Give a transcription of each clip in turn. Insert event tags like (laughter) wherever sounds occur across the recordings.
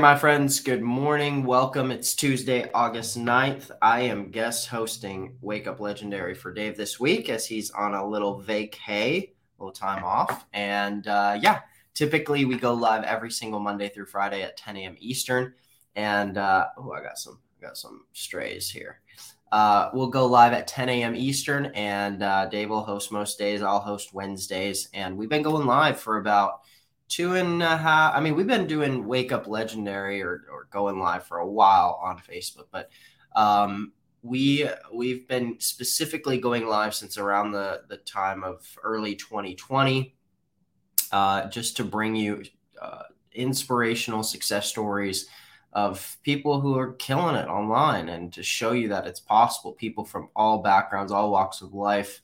My friends. Good morning. Welcome. It's Tuesday, August 9th. I am guest hosting Wake Up Legendary for Dave this week as he's on a little vacay, a little time off. And uh, yeah, typically we go live every single Monday through Friday at 10 a.m. Eastern. And uh, oh, I got some, I got some strays here. Uh, we'll go live at 10 a.m. Eastern, and uh, Dave will host most days. I'll host Wednesdays, and we've been going live for about two and a half. I mean, we've been doing Wake Up Legendary or, or going live for a while on Facebook, but um, we we've been specifically going live since around the the time of early 2020, uh, just to bring you uh, inspirational success stories of people who are killing it online and to show you that it's possible. People from all backgrounds, all walks of life.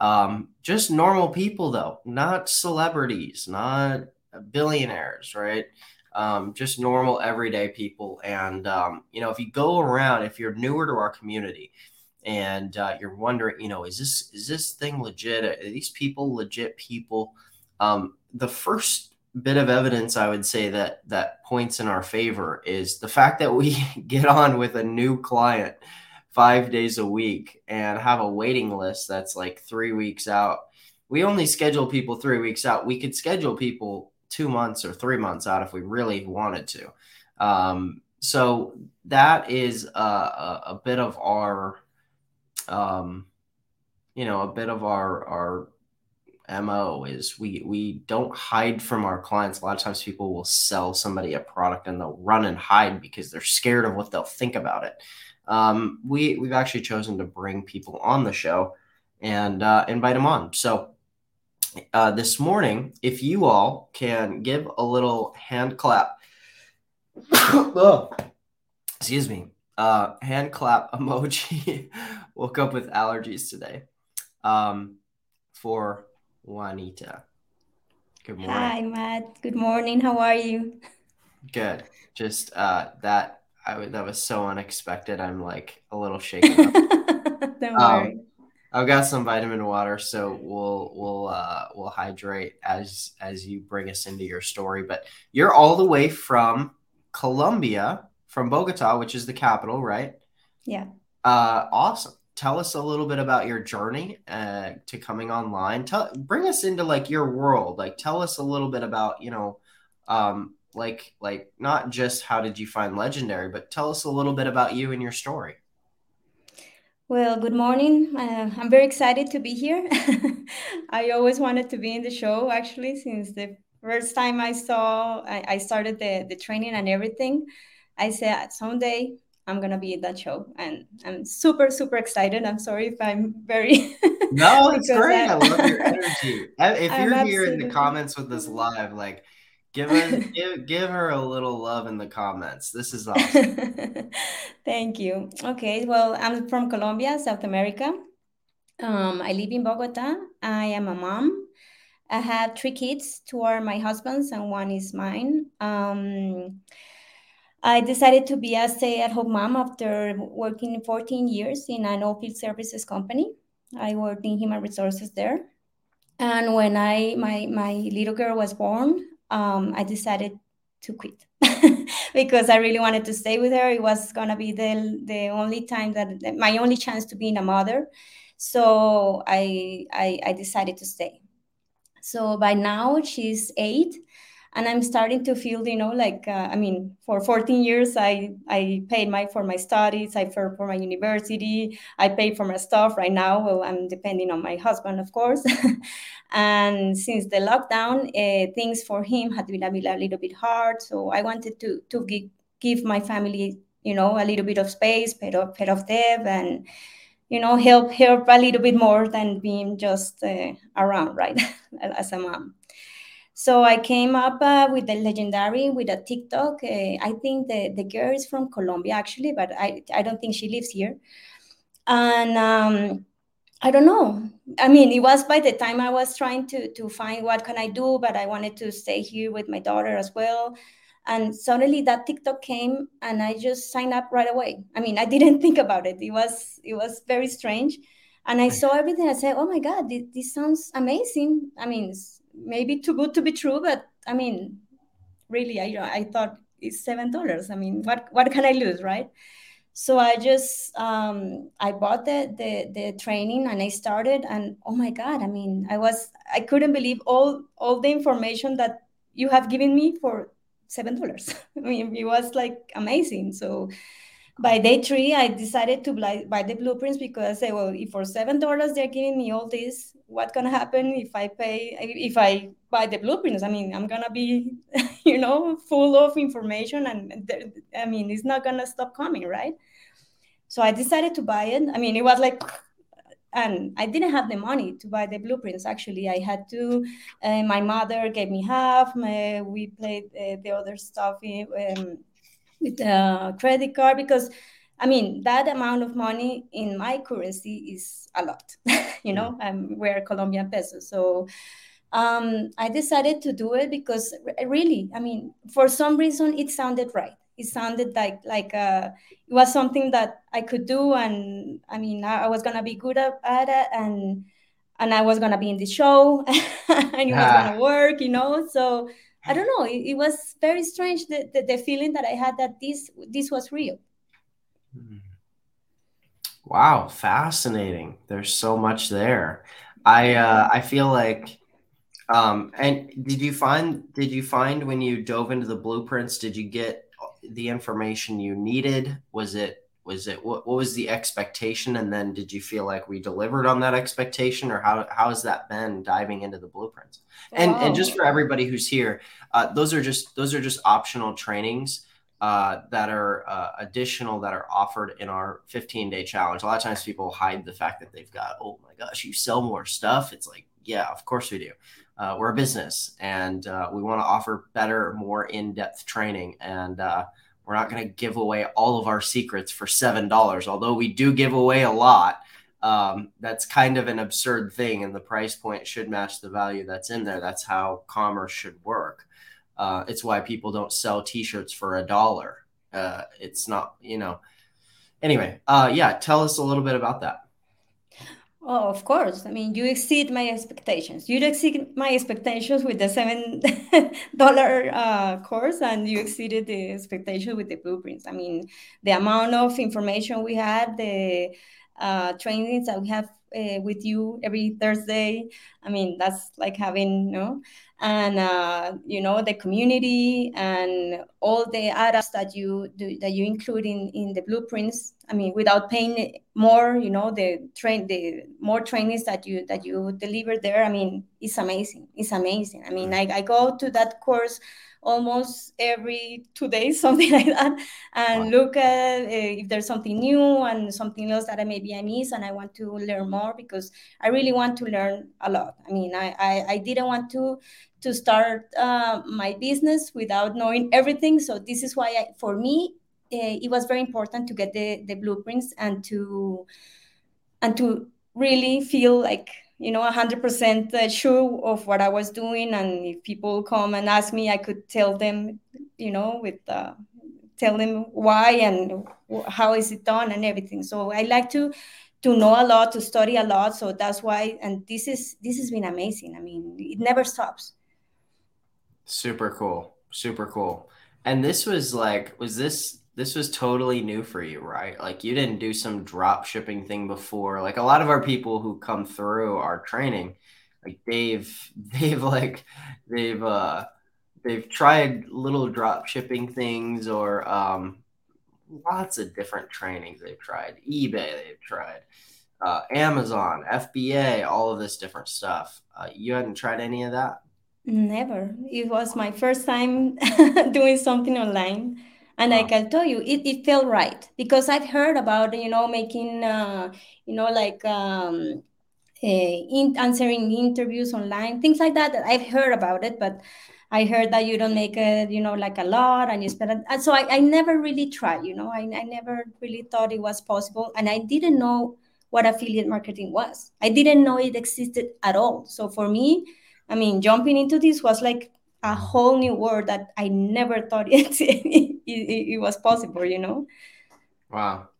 Um, just normal people, though, not celebrities, not billionaires, right? Um, just normal everyday people. And, um, you know, if you go around, if you're newer to our community and uh, you're wondering, you know, is this, is this thing legit? Are these people legit people? Um, the first bit of evidence I would say that, that points in our favor is the fact that we (laughs) get on with a new client five days a week and have a waiting list that's like three weeks out. We only schedule people three weeks out. We could schedule people two months or three months out if we really wanted to. Um, so that is a, a, a bit of our, um, you know, a bit of our our mo is we we don't hide from our clients. A lot of times people will sell somebody a product and they'll run and hide because they're scared of what they'll think about it. Um, we we've actually chosen to bring people on the show and uh, invite them on. So uh, this morning, if you all can give a little hand clap, (coughs) oh, excuse me, uh, hand clap (laughs) emoji. Woke up with allergies today. Um, for Juanita. Good morning. Hi, Matt. Good morning. How are you? Good. Just uh, that I that was so unexpected. I'm like a little shaken. Up. (laughs) Don't um, worry. I've got some vitamin water, so we'll we'll uh, we'll hydrate as as you bring us into your story. But you're all the way from Colombia, from Bogota, which is the capital, right? Yeah. Uh, awesome. Tell us a little bit about your journey uh, to coming online. Tell bring us into like your world. Like tell us a little bit about you know, um, like like not just how did you find legendary, but tell us a little bit about you and your story. Well, good morning. Uh, I'm very excited to be here. (laughs) I always wanted to be in the show, actually, since the first time I saw, I, I started the, the training and everything. I said, someday I'm going to be in that show. And I'm super, super excited. I'm sorry if I'm very. no, (laughs) it's great. I, I love your energy. If (laughs) you're I'm here in the comments with us live, like, Give her (laughs) give, give her a little love in the comments. This is (laughs) awesome. Thank you. Okay, well, I'm from Colombia, South America. Um, I live in Bogota. I am a mom. I have three kids. Two are my husband's, and one is mine. Um, I decided to be a stay-at-home mom after working 14 years in an oilfield services company. I worked in human resources there. And when I my my little girl was born, um, I decided to quit (laughs) because I really wanted to stay with her. It was gonna be the the only time that my only chance to being a mother. So I, I, I decided to stay. So by now she's eight, and i'm starting to feel you know like uh, i mean for 14 years i i paid my for my studies i for for my university i pay for my stuff. Right now well i'm depending on my husband of course. (laughs) And since the lockdown uh, things for him had been a, a little bit hard. So i wanted to to give, give my family you know a little bit of space pay off, pay off debt and you know help help a little bit more than being just uh, around right (laughs) as a mom so I came up uh, with the legendary with a TikTok. Uh, I think the, the girl is from Colombia actually, but I, I don't think she lives here. And um, I don't know. I mean, it was by the time I was trying to to find what can I do, but I wanted to stay here with my daughter as well. And suddenly that TikTok came, and I just signed up right away. I mean, I didn't (laughs) think about it. It was it was very strange, and I saw everything. I said, "Oh my God, this, this sounds amazing." I mean, maybe too good to be true, but I mean, really, I I thought it's seven dollars. I mean, what what can I lose, right? So I just um, I bought the, the the training and I started and oh my god, I mean, I was I couldn't believe all all the information that you have given me for seven dollars. (laughs) I mean, it was like amazing. So by day three, I decided to buy, buy the blueprints because I say, well, if for seven dollars they're giving me all this, what's gonna happen if I pay if I buy the blueprints? I mean, I'm gonna be, (laughs) you know, full of information, and I mean, it's not gonna stop coming, right? So I decided to buy it. I mean, it was like and I didn't have the money to buy the blueprints. Actually, I had to. Uh, my mother gave me half. My, we played uh, the other stuff in, um, with a credit card because, I mean, that amount of money in my currency is a lot. (laughs) you know, um, we're Colombian pesos, so. Um, I decided to do it because really, I mean, for some reason, it sounded right it sounded like like uh, it was something that I could do, and I mean I, I was gonna be good at, at, it, and and I was gonna be in the show, (laughs) and it was ah. gonna work, you know. So I don't know. It, it was very strange the, the, the feeling that I had that this this was real. Wow, fascinating. There's so much there. I uh, I feel like um and did you find did you find when you dove into the blueprints did you get the information you needed? Was it was it what, what was the expectation and then did you feel like we delivered on that expectation or how, how has that been diving into the blueprints and wow. and just for everybody who's here uh, those are just those are just optional trainings uh, that are uh, additional that are offered in our 15 day challenge. A lot of times people hide the fact that they've got oh my gosh you sell more stuff? It's like yeah of course we do. Uh, we're a business and uh, we want to offer better more in-depth training and uh, we're not going to give away all of our secrets for seven dollars. Although we do give away a lot um, that's kind of an absurd thing and the price point should match the value that's in there. That's how commerce should work uh, it's why people don't sell t-shirts for a dollar uh, it's not you know anyway uh, yeah tell us a little bit about that Oh, of course. I mean, you exceed my expectations. You exceed my expectations with the seven (laughs) dollar uh, course, and you exceeded the expectation with the blueprints. I mean, the amount of information we had, the uh, trainings that we have uh, with you every Thursday. I mean, that's like having, you know, and uh, you know the community and all the items that you do, that you include in, in the blueprints. I mean without paying more you know the train the more trainings that you that you deliver there i mean it's amazing. It's amazing. I mean i, I go to that course almost every two days, (laughs) something like that, and wow. look at uh, if there's something new and something else that I maybe I miss and I want to learn more because I really want to learn a lot. I mean, I I, I didn't want to to start uh, my business without knowing everything. So this is why I, for me uh, it was very important to get the the blueprints and to and to really feel like you know 100% uh, sure of what i was doing and if people come and ask me i could tell them you know with uh, tell them why and how is it done and everything. So i like to to know a lot to study a lot. So that's why and this is this has been amazing. I mean it never stops. Super cool. Super cool. And this was like was this this was totally new for you, right? Like you didn't do some drop shipping thing before. Like a lot of our people who come through our training, like they've (laughs) they've like they've uh they've tried little drop shipping things or um lots of different trainings they've tried. eBay they've tried. Uh, Amazon, FBA, all of this different stuff. Uh, you hadn't tried any of that? Never. It was my first time (laughs) doing something online and wow. i can tell you it, it felt right because i've heard about you know making uh, you know like um, uh, in answering interviews online things like that i've heard about it but i heard that you don't make it you know like a lot and you spend it so I, I never really tried you know I, I never really thought it was possible and i didn't know what affiliate marketing was i didn't know it existed at all so for me i mean jumping into this was like a whole new world that I never thought (laughs) it, it, it, was possible, you know? Wow.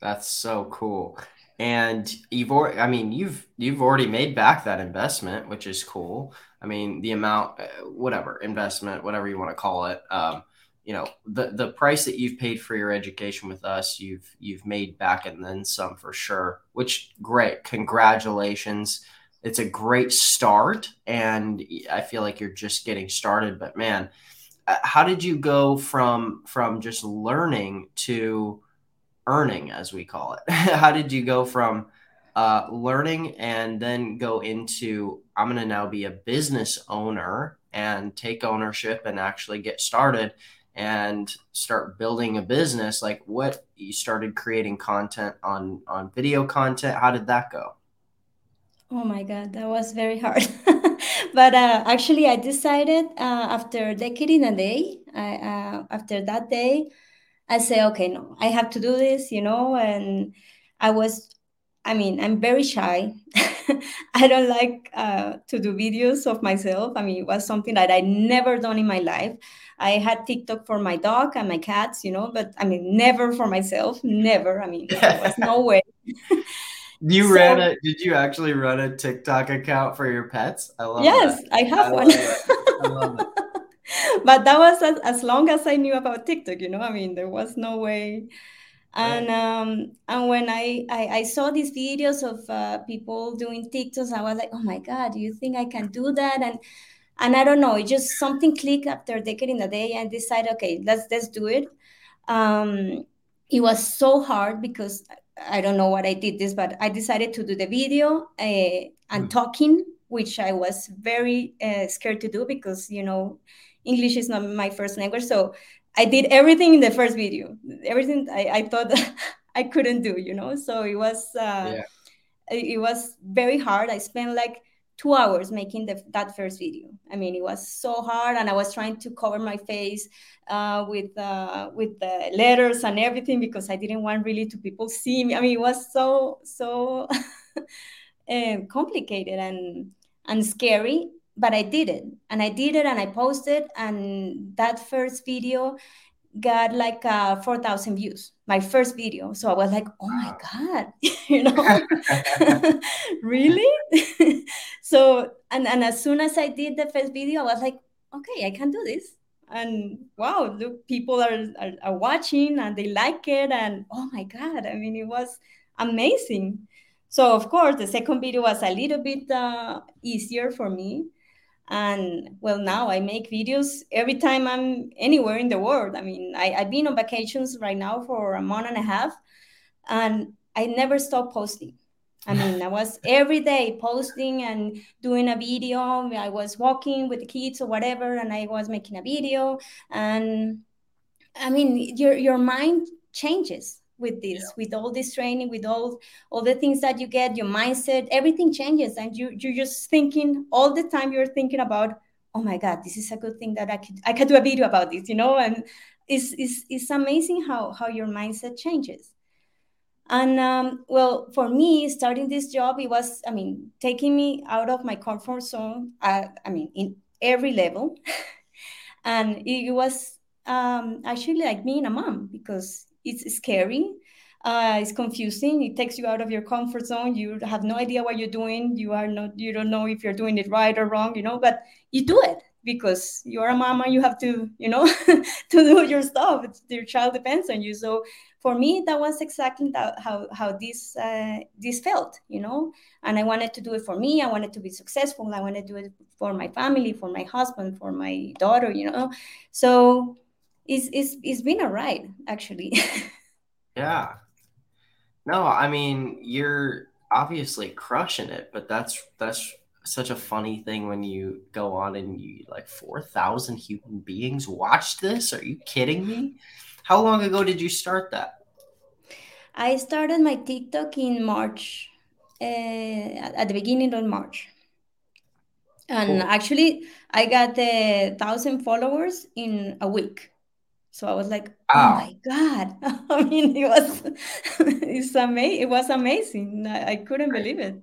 That's so cool. And you've already, I mean, you've, you've already made back that investment, which is cool. I mean, the amount, uh, whatever investment, whatever you want to call it. Um, you know the the price that you've paid for your education with us you've you've made back and then some for sure which great congratulations it's a great start and i feel like you're just getting started but man uh, how did you go from from just learning to earning as we call it? (laughs) How did you go from uh, learning and then go into i'm going to now be a business owner and take ownership and actually get started and start building a business? Like what you started creating content on on video content? How did that go oh my god that was very hard (laughs) but uh, actually i decided uh, after a decade in a day I, uh, after that day i say okay no i have to do this you know and i was i mean i'm very shy (laughs) i don't like uh, to do videos of myself i mean it was something that i never done in my life I had TikTok for my dog and my cats, you know, but I mean, never for myself, never. I mean, there was (laughs) no way. You so, ran a, did you actually run a TikTok account for your pets? I love Yes, that. I have I one. I love it. (laughs) but that was as, as long as I knew about TikTok, you know, I mean, there was no way. And um, and when I, I, I saw these videos of uh, people doing TikToks, I was like, oh my god, do you think I can do that? And and I don't know, it just something clicked after a decade in the day and decided, okay, let's let's do it. Um, it was so hard because I don't know what I did this, but I decided to do the video uh, and mm. talking, which I was very uh, scared to do because you know English is not my first language, so I did everything in the first video, everything I, I thought (laughs) I couldn't do, you know. So it was uh, yeah. it was very hard. I spent like two hours making the, that first video. I mean, it was so hard, and I was trying to cover my face uh, with uh, with the letters and everything because I didn't want really to people see me. I mean, it was so so uh, (laughs) complicated and and scary, but I did it, and I did it, and I posted, and that first video got like uh, 4,000 views, my first video. So I was like, oh my God, (laughs) you know, (laughs) really? (laughs) so, and, and as soon as I did the first video, I was like, okay, I can do this. And wow, look, people are, are, are watching and they like it. And oh my God, I mean, it was amazing. So, of course, the second video was a little bit uh, easier for me and well now i make videos every time i'm anywhere in the world. I mean I, i've been on vacations right now for a month and a half and i never stop posting. I mean i was (laughs) every day posting and doing a video. I was walking with the kids or whatever and i was making a video. And i mean your your mind changes with this yeah. with all this training with all all the things that you get your mindset everything changes and you you're just thinking all the time you're thinking about oh my god this is a good thing that i could i could do a video about this you know? And it's it's, it's amazing how how your mindset changes. And um, well for me starting this job it was i mean taking me out of my comfort zone uh, i mean in every level. (laughs) And it was um, actually like being a mom because it's scary. Uh, it's confusing. It takes you out of your comfort zone. You have no idea what you're doing. You are not you don't know if you're doing it right or wrong you know but you do it because you're a mama. You have to you know (laughs) to do your stuff. It's, your child depends on you. So for me that was exactly that, how how this uh, this felt you know and i wanted to do it for me. I wanted to be successful. I wanted to do it for my family for my husband for my daughter you know. So it's it's, it's been a ride actually. (laughs) Yeah. No i mean you're obviously crushing it but that's that's such a funny thing when you go on and you like 4000 human beings watch this? Are you kidding me? How long ago did you start that? I started my tiktok in march uh, at the beginning of march. And cool. actually i got a thousand followers in a week so I was like, oh my God. (laughs) I mean, it was (laughs) it's amazing. It was amazing. I, I couldn't believe it.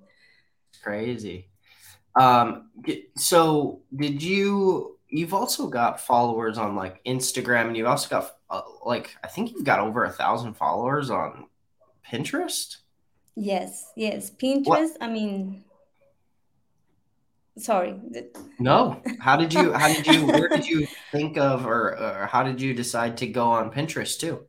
Crazy. Um so did you you've also got followers on like Instagram and you've also got uh, like I think you've got over a thousand followers on Pinterest. Yes, yes. Pinterest, what? I mean sorry. No. How did you? How did you? where did you think of, or, or how did you decide to go on Pinterest too?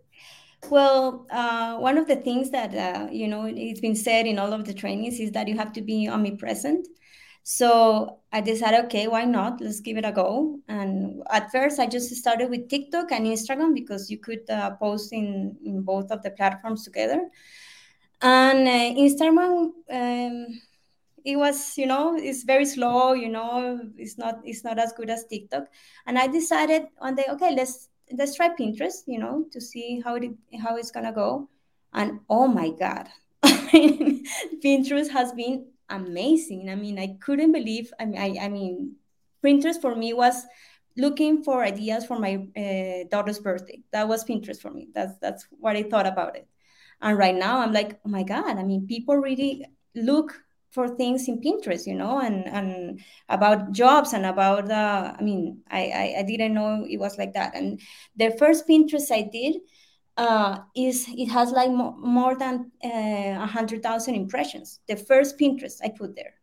Well, uh, one of the things that uh, you know it's been said in all of the trainings is that you have to be omnipresent. So I decided, okay, why not? Let's give it a go. And at first, I just started with TikTok and Instagram because you could uh, post in, in both of the platforms together. And uh, Instagram, um, it was, you know, it's very slow. You know, it's not it's not as good as TikTok. And I decided one day, okay, let's let's try Pinterest, you know, to see how it how it's gonna go. And oh my god, (laughs) Pinterest has been amazing. I mean, I couldn't believe. I mean, I, I mean, Pinterest for me was looking for ideas for my uh, daughter's birthday. That was Pinterest for me. That's that's what I thought about it. And right now, I'm like, oh my god. I mean, people really look for things in Pinterest, you know, and and about jobs and about the. I mean, I, I I didn't know it was like that. And the first Pinterest I did uh, is it has like mo- more than uh, a uh, hundred thousand impressions. The first Pinterest I put there,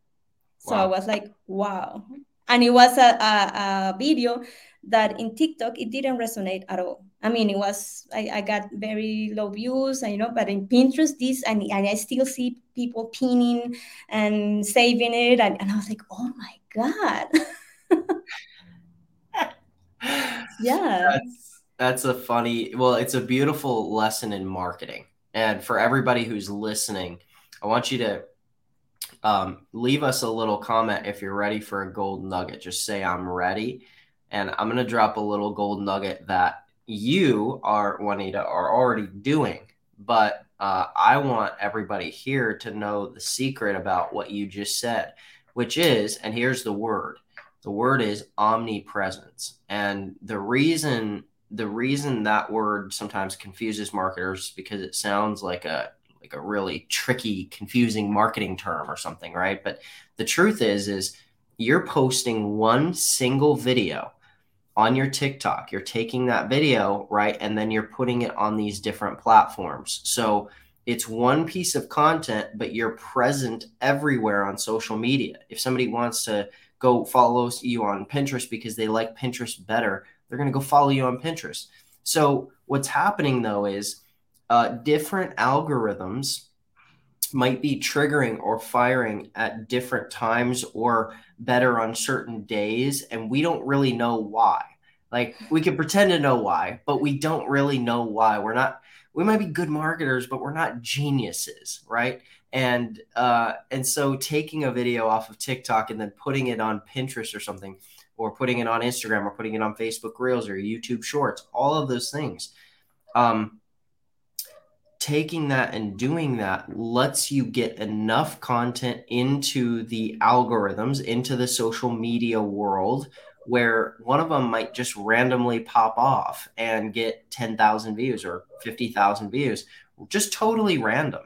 so. I was like, wow. And it was a, a, a video that in TikTok it didn't resonate at all. I mean, it was I, I got very low views, and you know, but in Pinterest, this and, and I still see people pinning and saving it, and, and I was like, oh my god, (laughs) yeah. That's, that's a funny. Well, it's a beautiful lesson in marketing, and for everybody who's listening, I want you to um, leave us a little comment if you're ready for a gold nugget. Just say I'm ready and I'm going to drop a little gold nugget that you are, Juanita, are already doing. But uh, I want everybody here to know the secret about what you just said, which is, and here's the word the word is omnipresence. And the reason the reason that word sometimes confuses marketers because it sounds like a like a really tricky confusing marketing term or something right but the truth is is you're posting one single video on your TikTok. You're taking that video, right? And then you're putting it on these different platforms. So it's one piece of content, but you're present everywhere on social media. If somebody wants to go follow you on Pinterest because they like Pinterest better, they're going to go follow you on Pinterest. So what's happening though is uh, different algorithms might be triggering or firing at different times or better on certain days and we don't really know why. Like we can pretend to know why but we don't really know why. We're not we might be good marketers but we're not geniuses right? And uh and so taking a video off of tiktok and then putting it on pinterest or something or putting it on instagram or putting it on facebook reels or youtube shorts all of those things um taking that and doing that lets you get enough content into the algorithms, into the social media world, where one of them might just randomly pop off and get 10,000 views or 50,000 views, just totally random.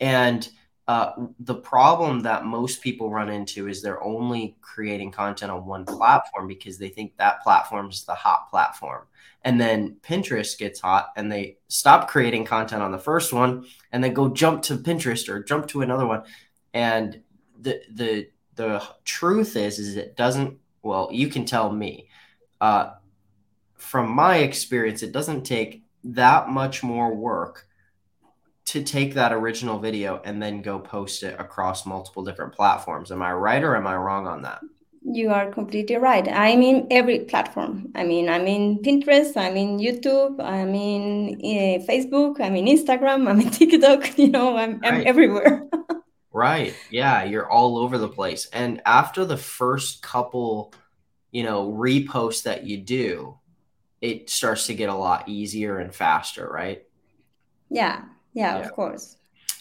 And uh, the problem that most people run into is they're only creating content on one platform because they think that platform is the hot platform. And then Pinterest gets hot and they stop creating content on the first one and then go jump to Pinterest or jump to another one. And the the the truth is is it doesn't well, you can tell me. Uh, from my experience, it doesn't take that much more work to take that original video and then go post it across multiple different platforms. Am I right or am I wrong on that? You are completely right. I'm in every platform. I mean, I'm in Pinterest, I'm in YouTube, I'm in uh, Facebook, I'm in Instagram, I'm in (laughs) TikTok. You know, I'm, right. I'm everywhere. (laughs) right. Yeah, you're all over the place. And after the first couple, you know, reposts that you do, it starts to get a lot easier and faster, right? Yeah yeah, yeah. of course.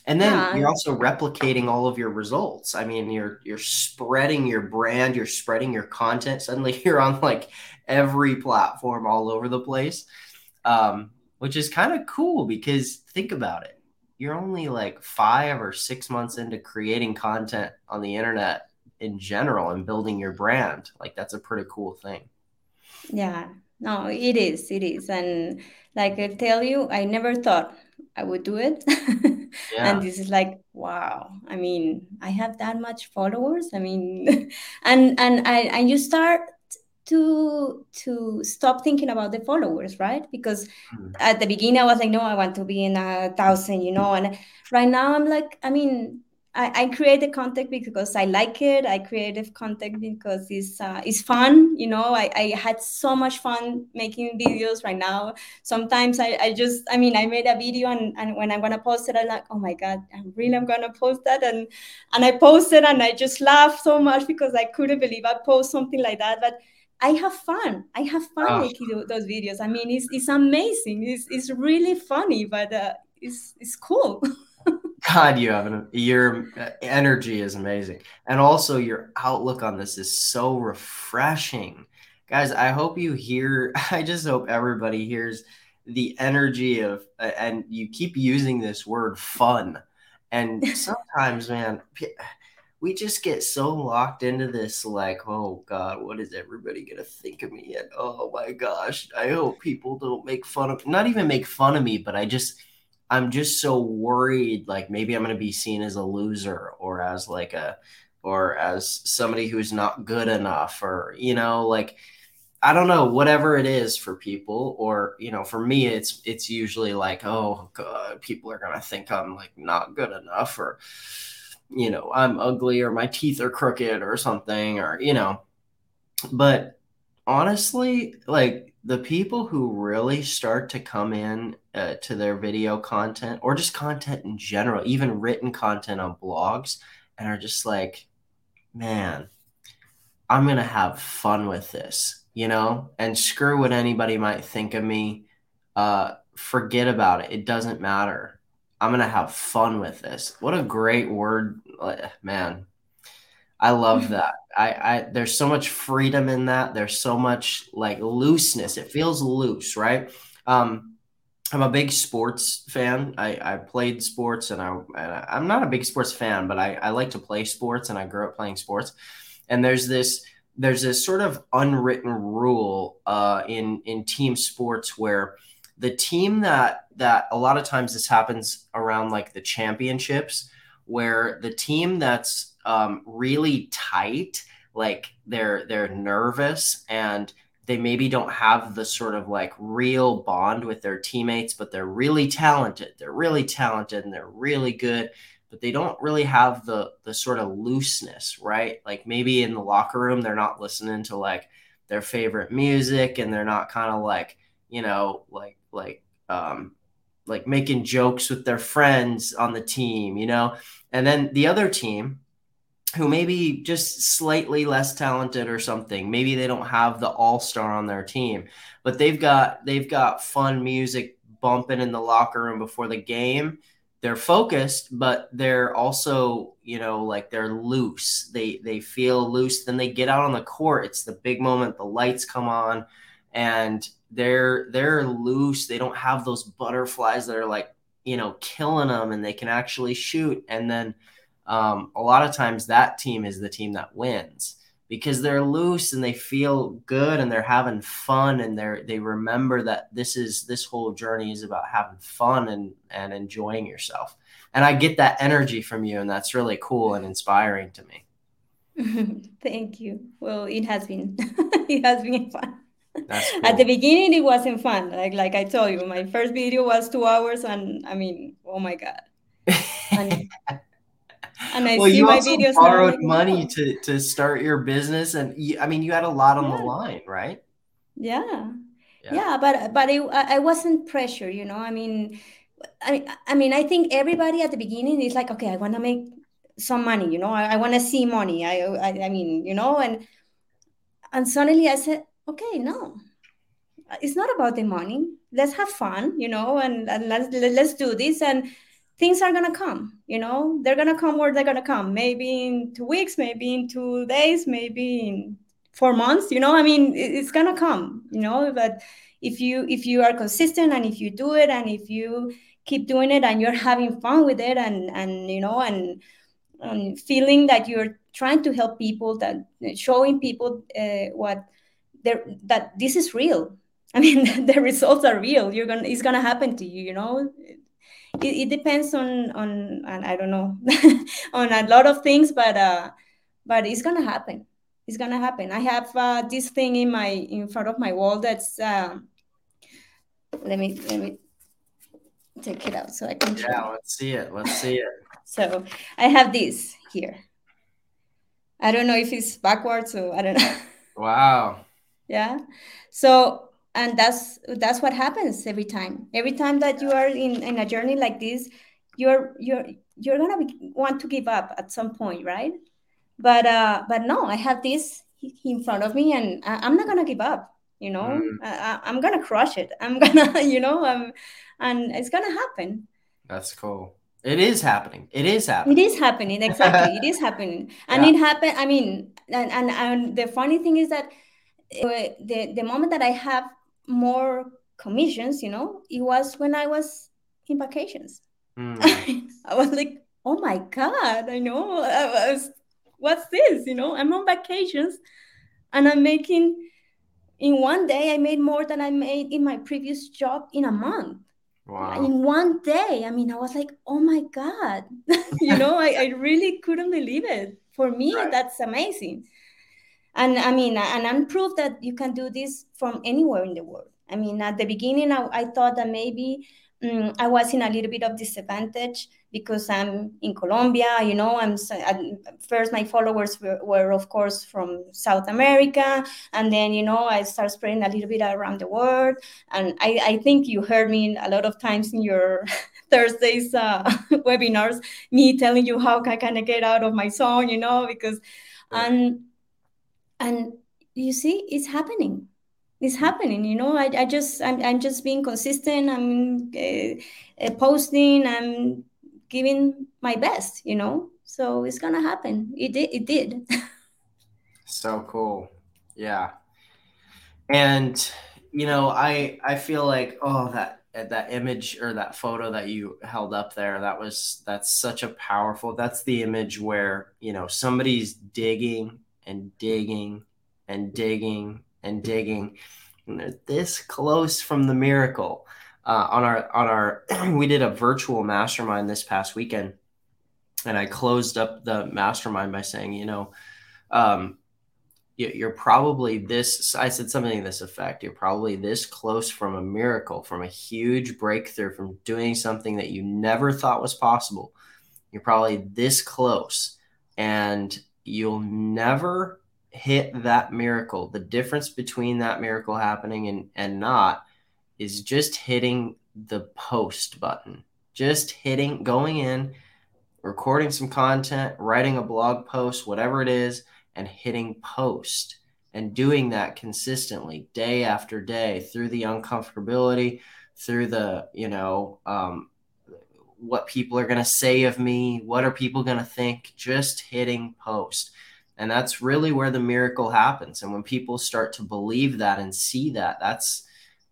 And then yeah. you're also replicating all of your results. I mean, you're you're spreading your brand, you're spreading your content. Suddenly, (laughs) you're on like every platform all over the place, um, which is kind of cool because think about it. You're only like five or six months into creating content on the internet in general and building your brand. Like that's a pretty cool thing. Yeah, no, it is. It is, and like I tell you, I never thought I would do it. (laughs) yeah. and this is like wow i mean i have that much followers i mean (laughs) and and I, and you start to to stop thinking about the followers right because mm. at the beginning i was like no i want to be in a thousand you know and right now i'm like i mean I, I created content because I like it. I created content because it's uh, it's fun. You know, I, I had so much fun making videos right now. Sometimes I, I just, I mean, I made a video and, and when I'm gonna post it, I'm like, oh my god, I'm really I'm gonna post that and and I posted and I just laughed so much because I couldn't believe I post something like that. But I have fun. I have fun oh. making those videos. I mean, it's it's amazing. It's it's really funny, but uh, it's it's cool. (laughs) God, you have an, your uh, energy is amazing, and also your outlook on this is so refreshing, guys. I hope you hear. (laughs) I just hope everybody hears the energy of, and you keep using this word fun. And (laughs) sometimes, man, we just get so locked into this, like, oh God, what is everybody gonna think of me? And oh my gosh, I hope people don't make fun of, not even make fun of me, but I just I'm just so worried like maybe I'm going to be seen as a loser or as like a or as somebody who's not good enough or you know like I don't know whatever it is for people or you know for me it's it's usually like oh god people are going to think I'm like not good enough or you know I'm ugly or my teeth are crooked or something or you know. But honestly like the people who really start to come in uh, to their video content or just content in general, even written content on blogs, and are just like, man, I'm going to have fun with this, you know, and screw what anybody might think of me. Uh, forget about it. It doesn't matter. I'm going to have fun with this. What a great word, man. I love (laughs) that. I, I there's so much freedom in that. There's so much like looseness. It feels loose, right? Um, I'm a big sports fan. I, I played sports, and I and I'm not a big sports fan, but I, I like to play sports, and I grew up playing sports. And there's this there's this sort of unwritten rule uh, in in team sports where the team that that a lot of times this happens around like the championships, where the team that's um, really tight, like they're they're nervous and they maybe don't have the sort of like real bond with their teammates, but they're really talented. They're really talented and they're really good, but they don't really have the the sort of looseness, right? Like maybe in the locker room they're not listening to like their favorite music and they're not kind of like, you know, like like um like making jokes with their friends on the team, you know? And then the other team who maybe just slightly less talented or something. Maybe they don't have the all-star on their team, but they've got they've got fun music bumping in the locker room before the game. They're focused, but they're also, you know, like they're loose. They they feel loose. Then they get out on the court. It's the big moment. The lights come on, and they're they're loose. They don't have those butterflies that are like you know killing them, and they can actually shoot. And then um, a lot of times that team is the team that wins because they're loose and they feel good and they're having fun and they're they remember that this is this whole journey is about having fun and and enjoying yourself. And i get that energy from you and that's really cool and inspiring to me. (laughs) Thank you. Well it has been (laughs) it has been fun. Cool. at the beginning it wasn't fun. Like like i told you my first video was two hours and i mean oh my god. (laughs) And, and I well, see you my also videos borrowed money to to start your business, and you, I mean, you had a lot on yeah. the line, right? Yeah. yeah, yeah, but but it, I wasn't pressure, you know. I mean, I I mean, I think everybody at the beginning is like, okay, I want to make some money, you know. I, I want to see money. I, I I mean, you know, and and suddenly I said, okay, no, it's not about the money. Let's have fun, you know, and, and let's let's do this and things are gonna come you know? They're gonna come where they're gonna come. Maybe in two weeks maybe in two days maybe in four months you know? I mean it's gonna come you know? But if you if you are consistent and if you do it and if you keep doing it and you're having fun with it and and you know and, and feeling that you're trying to help people that showing people uh, what that this is real. I mean (laughs) the results are real. You're gonna it's gonna happen to you you know it, it depends on on and I don't know (laughs) on a lot of things, but uh, but it's gonna happen. It's gonna happen. I have uh, this thing in my in front of my wall that's. Uh, let me let me take it out so I can. Yeah, let's see it. Let's see it. (laughs) so I have this here. I don't know if it's backwards or I don't know. Wow. (laughs) yeah. So and that's that's what happens every time. Every time that you are in, in a journey like this, you're you're you're gonna be, want to give up at some point, right? But uh, but no, I have this in front of me, and I, am not gonna give up. You know, mm. I, I'm gonna crush it. I'm (laughs) gonna, you know, um, and it's gonna happen. That's cool. It is happening. It is happening. It is happening. Exactly. it is happening. (laughs) And yeah. it happened. I mean, and, and, and the funny thing is that uh, the, the moment that I have more commissions, you know, it was when I was in vacations. Mm. (laughs) I was like, oh my God, I know. I was, what's this? You know, I'm on vacations and I'm making, in one day, I made more than I made in my previous job in a month. Wow. In one day, I mean, I was like, oh my God, (laughs) you know, I, I really couldn't believe it. For me, right. that's amazing. And I mean, and I'm proof that you can do this from anywhere in the world. I mean, at the beginning, I, I thought that maybe um, I was in a little bit of disadvantage because I'm in Colombia. You know, I'm first my followers were, were, of course from South America, and then you know I start spreading a little bit around the world. And I, I think you heard me a lot of times in your (laughs) Thursdays uh, (laughs) webinars, me telling you how I kind of get out of my zone. You know, because and and you see, it's happening. It's happening you know i, I just I'm, I'm just being consistent. I'm uh, uh, posting. I'm giving my best you know? So it's gonna happen. It did it did. (laughs) So cool. Yeah. And you know i i feel like oh that that image or that photo that you held up there that was that's such a powerful that's the image where you know somebody's digging and digging and digging and digging. And they're this close from the miracle. Uh, on our on our (clears throat) we did a virtual mastermind this past weekend, and I closed up the mastermind by saying, you know, um, you're probably this. I said something to this effect. You're probably this close from a miracle, from a huge breakthrough, from doing something that you never thought was possible. You're probably this close, and you'll never hit that miracle, the difference between that miracle happening and, and not is just hitting the post button, just hitting, going in, recording some content, writing a blog post, whatever it is, and hitting post and doing that consistently day after day through the uncomfortability, through the, you know, um, what people are going to say of me, what are people going to think, just hitting post. And that's really where the miracle happens. And when people start to believe that and see that that's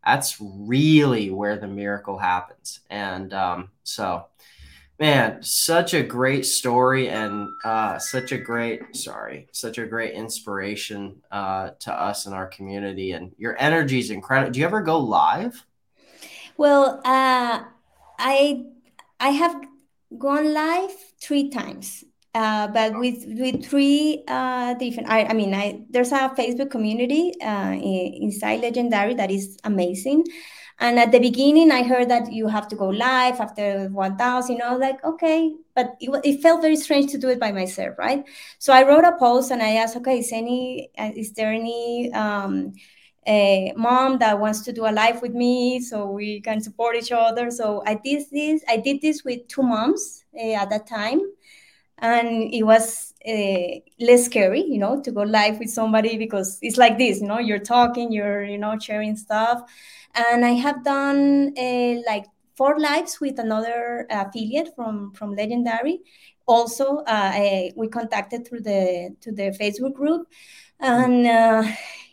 that's really where the miracle happens. And um, so man such a great story and uh, such a great sorry such a great inspiration uh, to us in our community. And your energy is incredible do you ever go live? Well uh, i i have gone live three times uh, but with with three uh, different I, I mean I there's a Facebook community uh, inside Legendary that is amazing. And at the beginning, I heard that you have to go live after 1,000. You know, like okay, but it, it felt very strange to do it by myself, right? So I wrote a post and I asked, okay, is any uh, is there any um, a mom that wants to do a live with me so we can support each other? So I did this. I did this with two moms uh, at that time and it was uh, less scary you know to go live with somebody because it's like this you know you're talking you're you know sharing stuff and i have done uh, like four lives with another affiliate from from legendary also uh, we contacted through the to the facebook group and uh,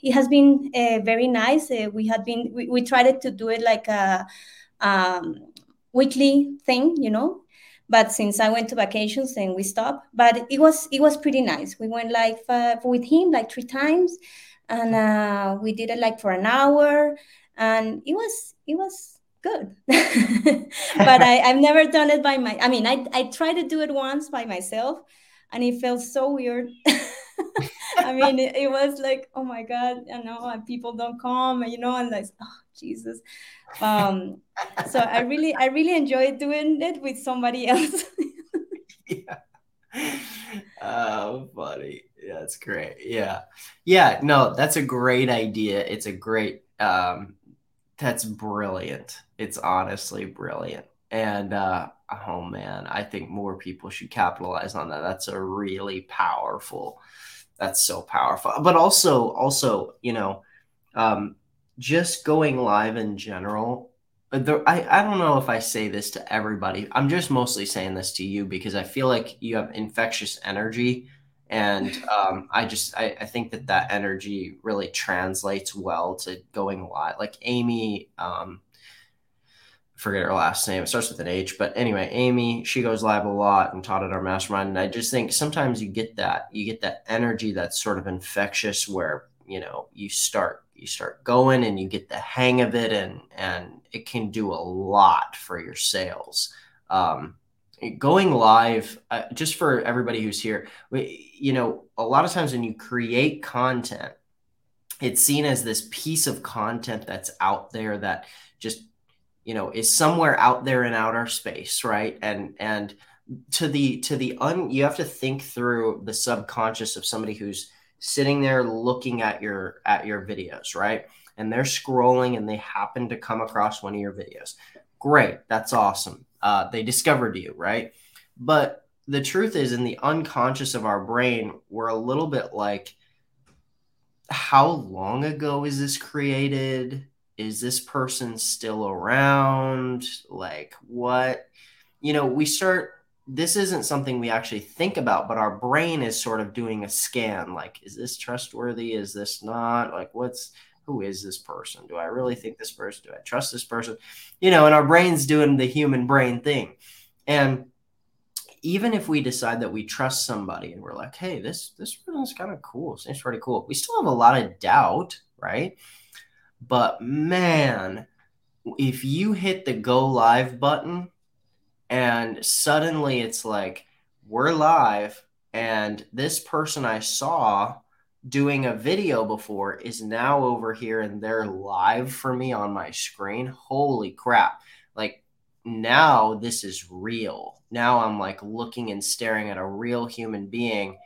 it has been uh, very nice uh, we had been we, we tried to do it like a um, weekly thing you know but since I went to vacations, then we stopped. But it was it was pretty nice. We went like uh, with him like three times, and uh, we did it like for an hour, and it was it was good. (laughs) but I, I've never done it by my I mean I, I tried to do it once by myself and it felt so weird. (laughs) (laughs) I mean it, it, was like, oh my God, you know, and people don't come, you know, and like, oh Jesus. Um so I really I really enjoyed doing it with somebody (laughs) else. yeah. Oh, buddy, that's great. Yeah. Yeah, no, that's a great idea. It's a great um that's brilliant. It's honestly brilliant. And uh oh man, I think more people should capitalize on that. That's a really powerful. That's so powerful. But also also, you know, um just going live in general there, I, I don't know if I say this to everybody. I'm just mostly saying this to you because I feel like you have infectious energy. And (laughs) um, I just I, I think that that energy really translates well to going live. Like Amy, um, forget her last name. It starts with an H, but anyway, Amy, she goes live a lot and taught at our mastermind. And I just think sometimes you get that you get that energy that's sort of infectious, where you know you start you start going and you get the hang of it and and it can do a lot for your sales um, going live uh, just for everybody who's here we, you know a lot of times when you create content it's seen as this piece of content that's out there that just you know is somewhere out there in outer space right and and to the to the un you have to think through the subconscious of somebody who's sitting there looking at your at your videos, right? And they're scrolling and they happen to come across one of your videos. Great, that's awesome. Uh, they discovered you, right? But the truth is, in the unconscious of our brain, we're a little bit like, how long ago is this created? Is this person still around? Like, what? You know, we start this isn't something we actually think about, but our brain is sort of doing a scan. Like, is this trustworthy? Is this not? Like, what's who is this person? Do I really think this person? Do I trust this person? You know, and our brain's doing the human brain thing. And even if we decide that we trust somebody and we're like, hey, this this person's kind of cool, seems pretty cool, we still have a lot of doubt, right? But man, if you hit the go live button and suddenly it's like we're live and this person i saw doing a video before is now over here and they're live for me on my screen holy crap. Like now this is real. Now i'm like looking and staring at a real human being.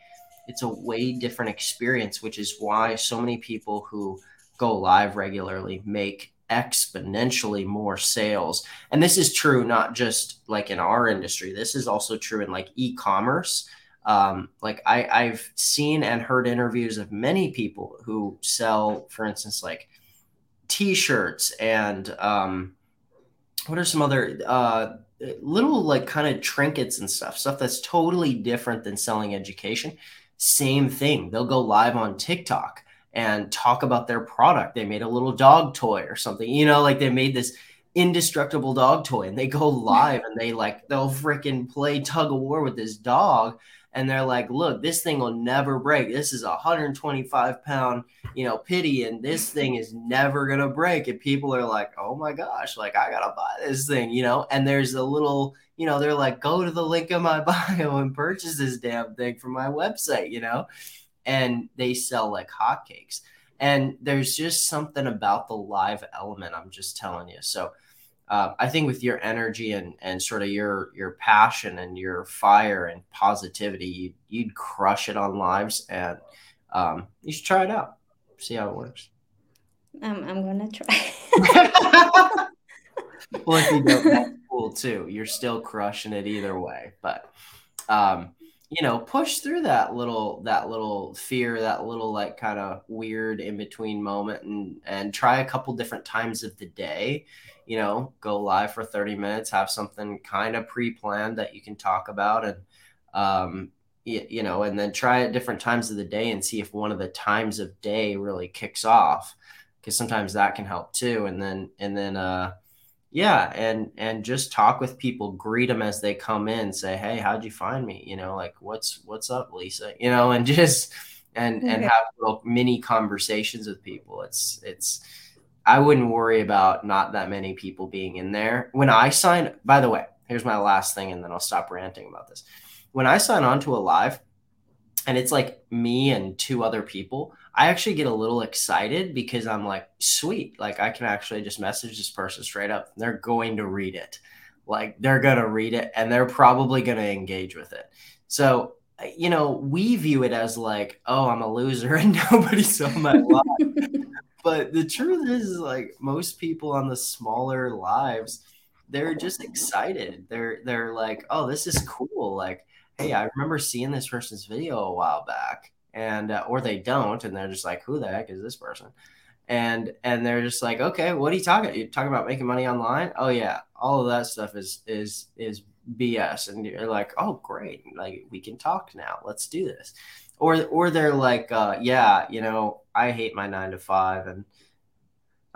It's a way different experience which is why so many people who go live regularly make exponentially more sales. And this is true not just like in our industry, this is also true in like e commerce. Um, like I, I've seen and heard interviews of many people who sell, for instance, like t shirts and um, what are some other uh, little like kind of trinkets and stuff, stuff that's totally different than selling education. Same thing. They'll go live on TikTok and talk about their product. They made a little dog toy or something, you know, like they made this indestructible dog toy and they go (laughs) live and they like they'll freaking play tug of war with this dog and they're like look this thing will never break. This is a 125 pound you know pity and this thing is never gonna break. And people are like oh my gosh like i gotta buy this thing you know? And there's a little you know they're like go to the link in my (laughs) bio and purchase this damn thing from my website you know and they sell like hotcakes. And there's just something about the live element. I'm just telling you. So uh, I think with your energy and and sort of your your passion and your fire and positivity, you'd, you'd crush it on lives, and um, you should try it out, see how it works. Um, I'm gonna try. (laughs) well, if you don't, that's (laughs) cool too. You're still crushing it either way, but um, you know push through that little that little fear that little like kind of weird in between moment and and try a couple different times of the day you know go live for 30 minutes have something kind of pre-planned that you can talk about and um you, you know and then try at different times of the day and see if one of the times of day really kicks off because sometimes that can help too and then and then uh yeah and and just talk with people greet them as they come in say hey how'd you find me you know like what's what's up lisa you know and (laughs) just and and have little mini conversations with people it's it's I wouldn't worry about not that many people being in there. When I sign, by the way, here's my last thing, and then I'll stop ranting about this. When I sign on to a live, and it's like me and two other people, I actually get a little excited because I'm like, sweet, like I can actually just message this person straight up. They're going to read it. Like they're going to read it and they're probably going to engage with it. So, uh, you know, we view it as like, oh, I'm a loser and (laughs) nobody saw my (laughs) live. but the truth is, like, most people on the smaller lives, they're just excited. They're they're like, oh, this is cool. Like, hey, I remember seeing this person's video a while back, and uh, or they don't, and they're just like, who the heck is this person? And and they're just like, okay, what are you talking? You talking about making money online? Oh yeah, all of that stuff is is is BS. And you're like, oh great, like we can talk now. Let's do this. Or or they're like, uh, yeah, you know, I hate my nine to five and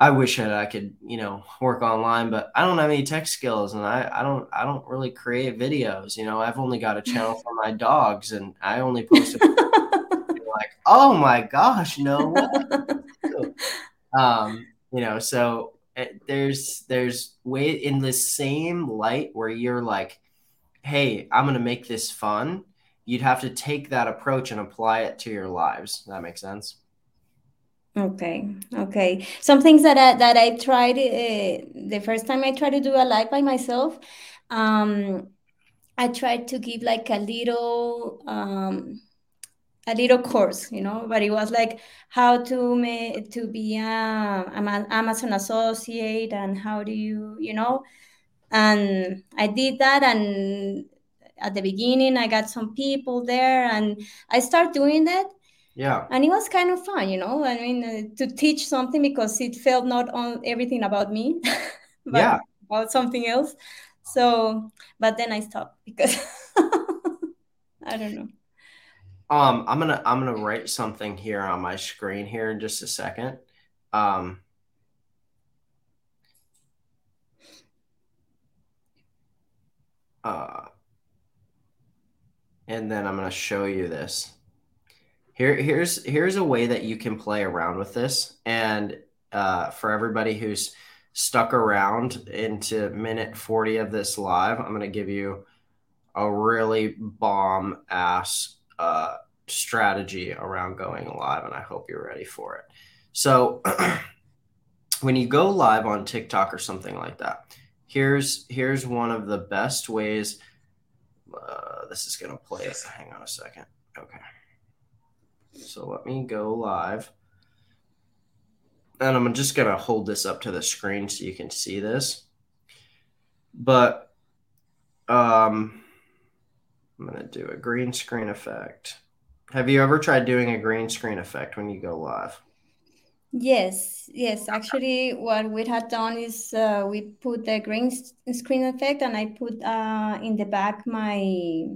I wish that I could, you know, work online, but I don't have any tech skills and I, I don't I don't really create videos. You know, I've only got a channel (laughs) for my dogs and I only post like, oh my gosh, no (laughs) um, you know, so it, eh, there's there's way in the same light where you're like, hey, I'm gonna make this fun. You'd have to take that approach and apply it to your lives. That makes sense. Okay, okay. Some things that I, that I tried uh, the first time I tried to do a live by myself, um, I tried to give like a little um, a little course, you know, but it was like how to make to be a, an Amazon associate and how do you, you know, and I did that and at the beginning I got some people there and I started doing that yeah. And it was kind of fun, you know, I mean, uh, to teach something because it felt not on everything about me, (laughs) but yeah. about something else. So, but then I stopped because (laughs) I don't know. Um, I'm gonna I'm gonna write something here on my screen here in just a second. Um, uh, and then I'm gonna show you this. Here, here's here's a way that you can play around with this, and uh, for everybody who's stuck around into minute 40 of this live, I'm to give you a really bomb ass uh, strategy around going live, and I hope you're ready for it. So, (clears throat) when you go live on TikTok or something like that, here's here's one of the best ways. Uh, this is to play. Hang on a second. Okay. So let me go live. And I'm just to hold this up to the screen so you can see this. But um, I'm going to do a green screen effect. Have you ever tried doing a green screen effect when you go live? Yes, yes. Actually, what we had done is uh, we put the green screen effect, and I put uh, in the back my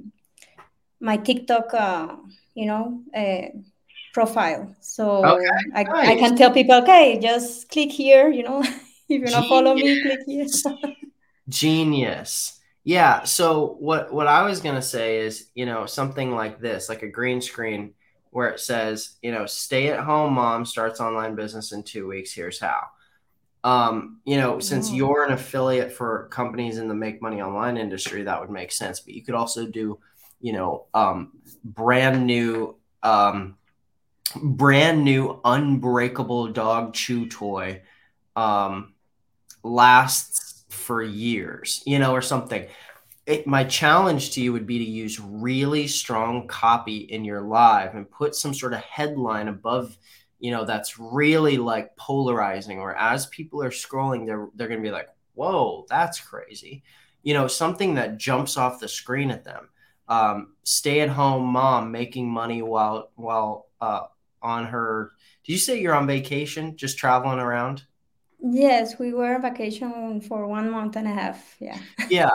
my TikTok, uh, you know, uh, profile. So okay, I, nice. I can tell people, okay, just click here, you know, (laughs) if you want to follow me, click here. (laughs) Genius. Yeah. So what what I was gonna say is, you know, something like this, like a green screen where it says, you know, stay at home mom starts online business in two weeks. Here's how. Um, you know, since oh. you're an affiliate for companies in the make money online industry, that would make sense. But you could also do, you know, um, brand new um, brand new unbreakable dog chew toy um, lasts for years, you know, or something. It, my challenge to you would be to use really strong copy in your live and put some sort of headline above you know that's really like polarizing or as people are scrolling they're they're going to be like whoa that's crazy you know something that jumps off the screen at them um, stay at home mom making money while while uh, on her. Did you say you're on vacation, just traveling around? Yes, we were on vacation for one month and a half. Yeah. Yeah.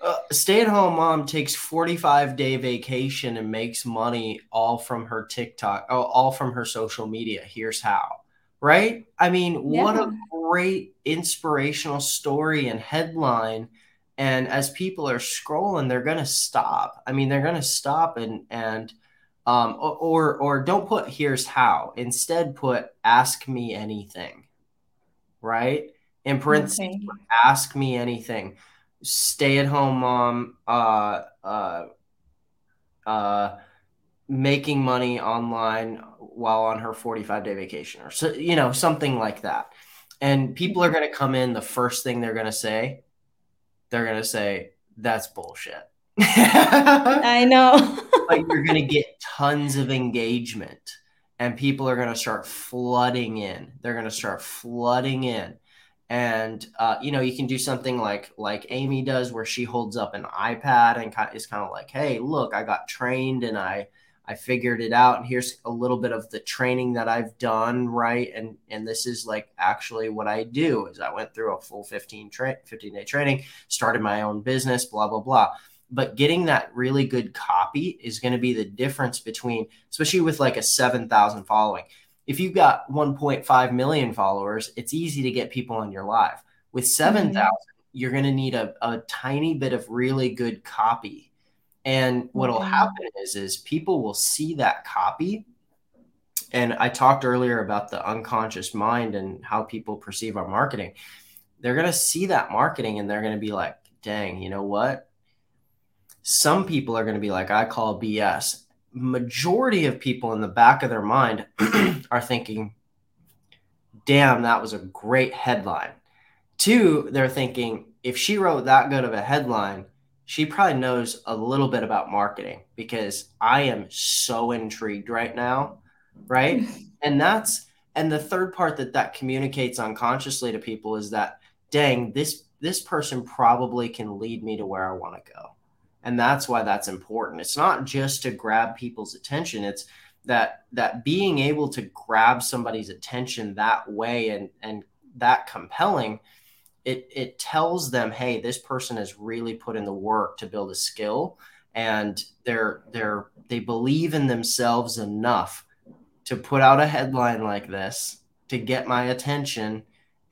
Uh, stay at home mom takes 45 day vacation and makes money all from her TikTok, oh, all from her social media. Here's how. Right? I mean, yeah. what a great inspirational story and headline. And as people are scrolling, they're going to stop. I mean, they're going to stop and, and, um, or, or don't put here's how. Instead, put ask me anything. Right? In parentheses, okay. ask me anything. Stay at home mom, uh, uh, uh, making money online while on her 45 day vacation or so, you know, something like that. And people are going to come in. The first thing they're going to say, they're going to say, that's bullshit. (laughs) I know. but you're going to get tons of engagement and people are going to start flooding in. They're going to start flooding in. And uh, you know, you can do something like like Amy does, where she holds up an iPad and is kind of like, "Hey, look, I got trained and I I figured it out, and here's a little bit of the training that I've done, right? And and this is like actually what I do is I went through a full 15 tra- 15 day training, started my own business, blah blah blah." But getting that really good copy is going to be the difference between especially with like a 7000 following. If you've got 1.5 million followers it's easy to get people on your live. With 7000 mm-hmm. you're going to need a, a tiny bit of really good copy. And what'll mm-hmm. happen is is people will see that copy. And i talked earlier about the unconscious mind and how people perceive our marketing. They're going to see that marketing and they're going to be like dang you know what some people are going to be like, I call BS. Majority of people in the back of their mind (clears throat) are thinking, damn, that was a great headline. Two, they're thinking, if she wrote that good of a headline, she probably knows a little bit about marketing because I am so intrigued right now. Right. (laughs) and that's, and the third part that that communicates unconsciously to people is that, dang, this, this person probably can lead me to where I want to go and that's why that's important. It's not just to grab people's attention. It's that that being able to grab somebody's attention that way and and that compelling it it tells them hey this person has really put in the work to build a skill and they're they're they believe in themselves enough to put out a headline like this to get my attention.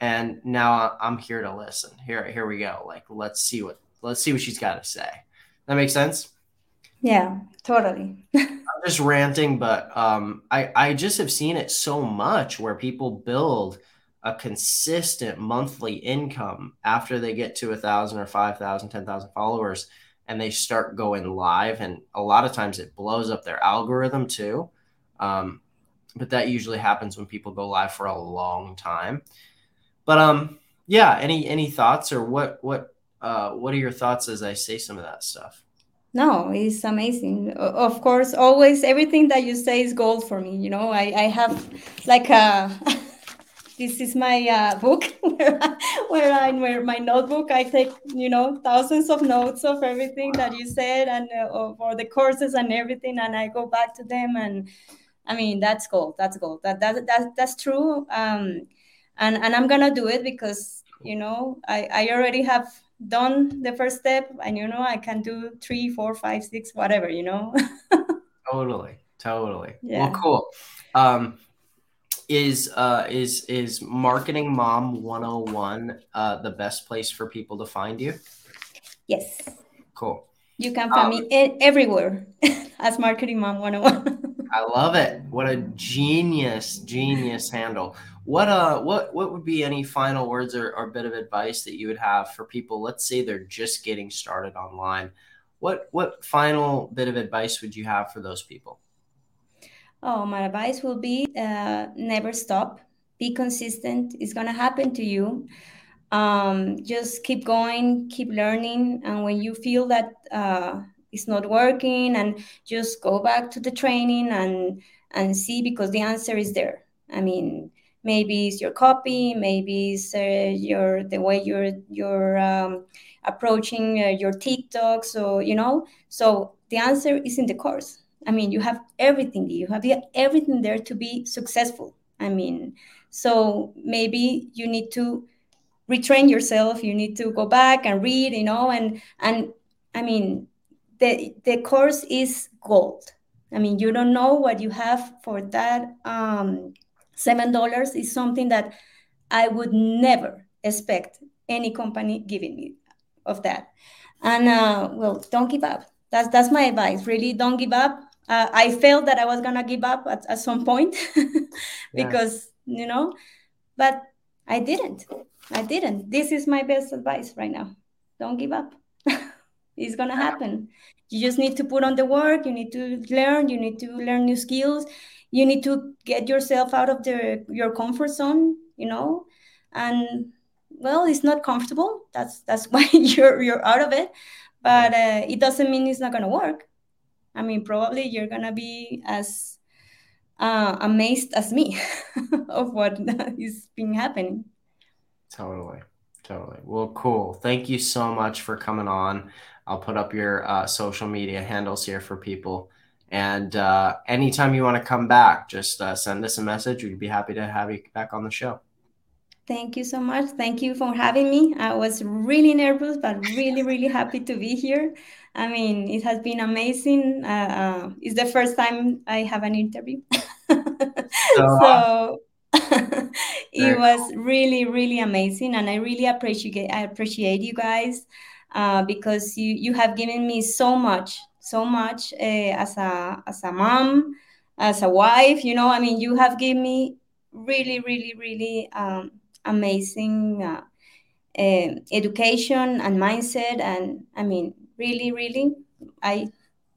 And now uh, i'm here to listen. Here here we go. Like let's see what let's see what she's got to say that makes sense. Yeah, totally. (laughs) I'm just ranting, but um, I I just have seen it so much where people build a consistent monthly income after they get to a thousand or five thousand, ten thousand followers, and they start going live. And a lot of times it blows up their algorithm too. Um, but that usually happens when people go live for a long time. But um, yeah. Any any thoughts or what what uh, what are your thoughts as I say some of that stuff? No, it's amazing. Of course, always everything that you say is gold for me. You know, I, I have like a (laughs) this is my uh, book (laughs) where I, where I where my notebook I take you know thousands of notes of everything that you said and uh, for the courses and everything, and I go back to them and I mean that's gold. That's gold. That that, that that's true. Um, and and I'm gonna do it because you know I I already have done the first step and you know i can do three four five six whatever you know? (laughs) Totally totally. Yeah. well cool. Um is uh is is marketing mom 101 uh the best place for people to find you? Yes. Cool. You can find um, me everywhere (laughs) as marketing mom 101 i love it. What a (laughs) genius genius handle what uh what what would be any final words or, or bit of advice that you would have for people? Let's say they're just getting started online. What what final bit of advice would you have for those people? Oh, my advice will be uh, never stop. Be consistent. It's gonna happen to you. Um, just keep going, keep learning, and when you feel that uh, it's not working, and just go back to the training and and see because the answer is there. I mean, maybe it's your copy maybe it's uh, your the way you're you're um, approaching uh, your tiktok so you know? So the answer is in the course. I mean you have everything you have everything there to be successful i mean. So maybe you need to retrain yourself you need to go back and read you know and and i mean the the course is gold. I mean you don't know what you have for that um Seven dollars is something that I would never expect any company giving me of that. And uh, well, don't give up. That's that's my advice. Really, don't give up. Uh, I felt that I was gonna give up at, at some point (laughs) because yeah. you know, but I didn't. I didn't. This is my best advice right now. Don't give up. (laughs) it's gonna happen. You just need to put on the work. You need to learn. You need to learn new skills. You need to get yourself out of the your comfort zone. You know, and well, it's not comfortable. That's that's (laughs) why you're you're out of it. But uh, it doesn't mean it's not gonna work. I mean, probably you're gonna be as uh, amazed as me (laughs) of what (laughs) is being happening. Totally. Totally. Well, cool. Thank you so much for coming on. I'll put up your uh, social media handles here for people. And uh, anytime you want to come back, just uh, send us a message. We'd be happy to have you back on the show. Thank you so much. Thank you for having me. I was really nervous, but really, really happy to be here. I mean, it has been amazing. Uh, uh, it's the first time I have an interview. (laughs) so, so (laughs) it was really, really amazing. And I really appreciate I appreciate you guys uh, because you, you have given me so much, so much uh, as a as a mom, as a wife. You know, I mean, you have given me really, really, really um, amazing uh, uh, education and mindset. And I mean, really, really, I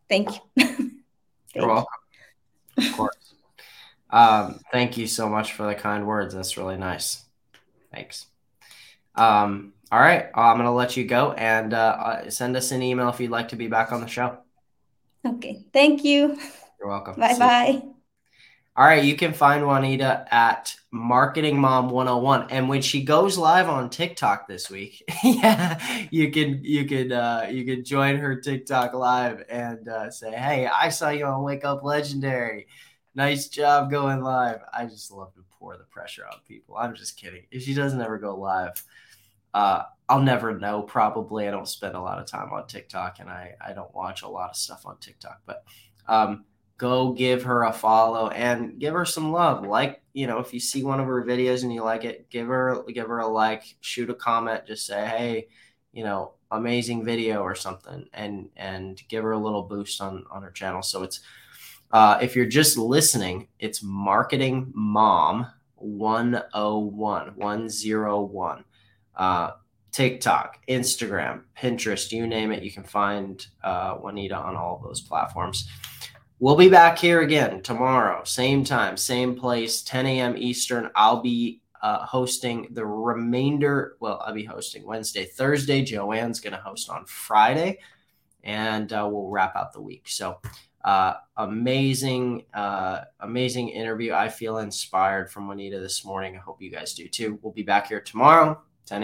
thank you. (laughs) thank You're welcome. Of course. um, thank you so much for the kind words. That's really nice. Thanks. Um, all right, I'm going to let you go and uh, uh, send us an email if you'd like to be back on the show. Okay. Thank you. You're welcome. Bye bye. All right, you can find Juanita at Marketing Mom 101 and when she goes live on TikTok this week, (laughs) yeah, you can you can uh you can join her TikTok live and uh, say, "Hey, I saw you on Wake Up Legendary. Nice job going live." I just love to pour the pressure on people. I'm just kidding. If she doesn't ever go live, uh I'll never know probably. I don't spend a lot of time on TikTok and I I don't watch a lot of stuff on TikTok, but um go give her a follow and give her some love. Like, you know, if you see one of her videos and you like it, give her give her a like, shoot a comment, just say, "Hey, you know, amazing video or something." And and give her a little boost on on her channel. So it's uh if you're just listening, it's Marketing Mom 101 101. Uh TikTok, Instagram, Pinterest, you name it, you can find uh, Juanita on all those platforms. We'll be back here again tomorrow, same time, same place, 10 a.m. Eastern. I'll be uh, hosting the remainder. Well, I'll be hosting Wednesday, Thursday. Joanne's going to host on Friday, and uh, we'll wrap out the week. So, uh, amazing, uh, amazing interview. I feel inspired from Juanita this morning. I hope you guys do too. We'll be back here tomorrow, 10 a.m.